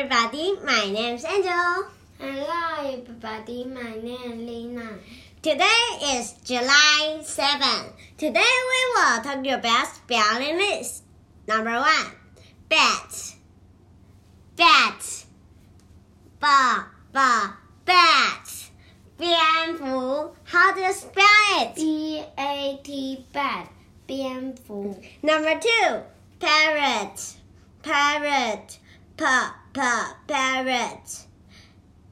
everybody. My name is Angel. Hello, everybody. My name is Lina. Today is July 7. Today we will talk about spelling list. Number one, bat. Bat. Ba, ba, bat. 蝙蝠 How do you spell it? B A T bat 蝙蝠 Number two, parrot. Parrot. P, p, parrot.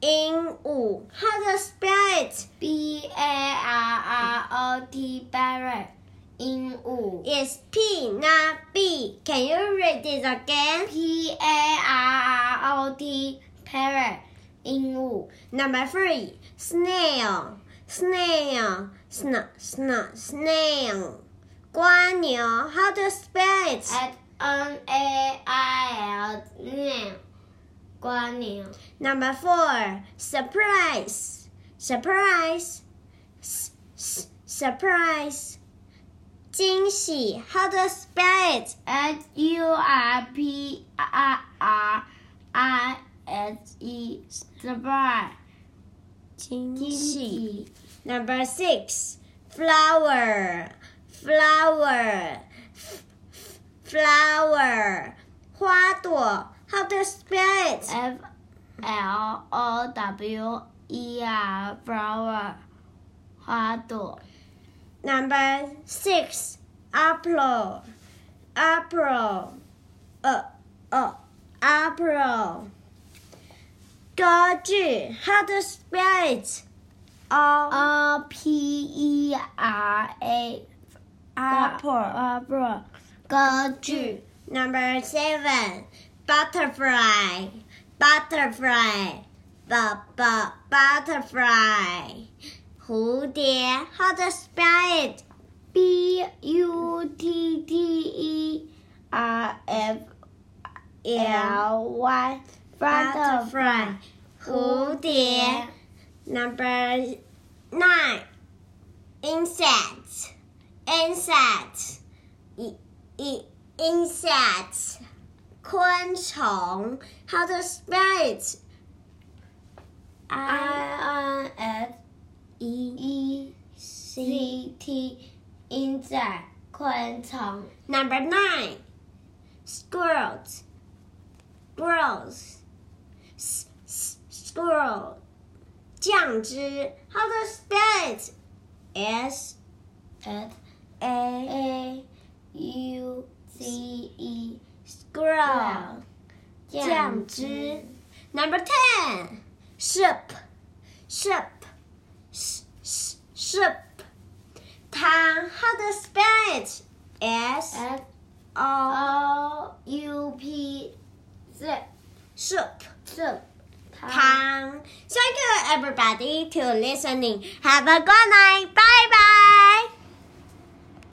鹦鹉 How do you spell it? B A R R O T parrot 鹦鹉 It's P, not B. Can you read it again? P A R R O T parrot 鹦鹉 Number three, snail. Snail. Sna, sna, snail. 蜗牛 How do you spell it? S N A I L 鸟 蜗牛 Number four, surprise. Surprise. S, s, surprise. 惊喜 How do you spell it? S U R P R R I S E surprise 惊惊喜 Number six, flower. Flower. F- f- flower. 花朵 How do you spell it? F L O W E R flower 花朵 Number six, apple. Apple. Uh, uh, apple. 歌剧 How do you spell it? O O P E R A apple. apple 歌剧 Number seven, butterfly. Butterfly. B b butterfly. 蝴蝶 How do you spell it? B U T T E R F L Y Butterfly. 蝴蝶 Number nine, insects. Insects. I, I, insects. 昆虫 How do you spell it? I N S E E C T insect 昆虫 Number nine, squirrels. Squirrels. S, s, squirrel. 酱汁 How do you spell it? S S A A U C E Ground，酱汁。Number ten，soup，soup，soup。Tan how to spell it? S O U P soup soup Tang. Thank you everybody to listening. Have a good night. Bye bye.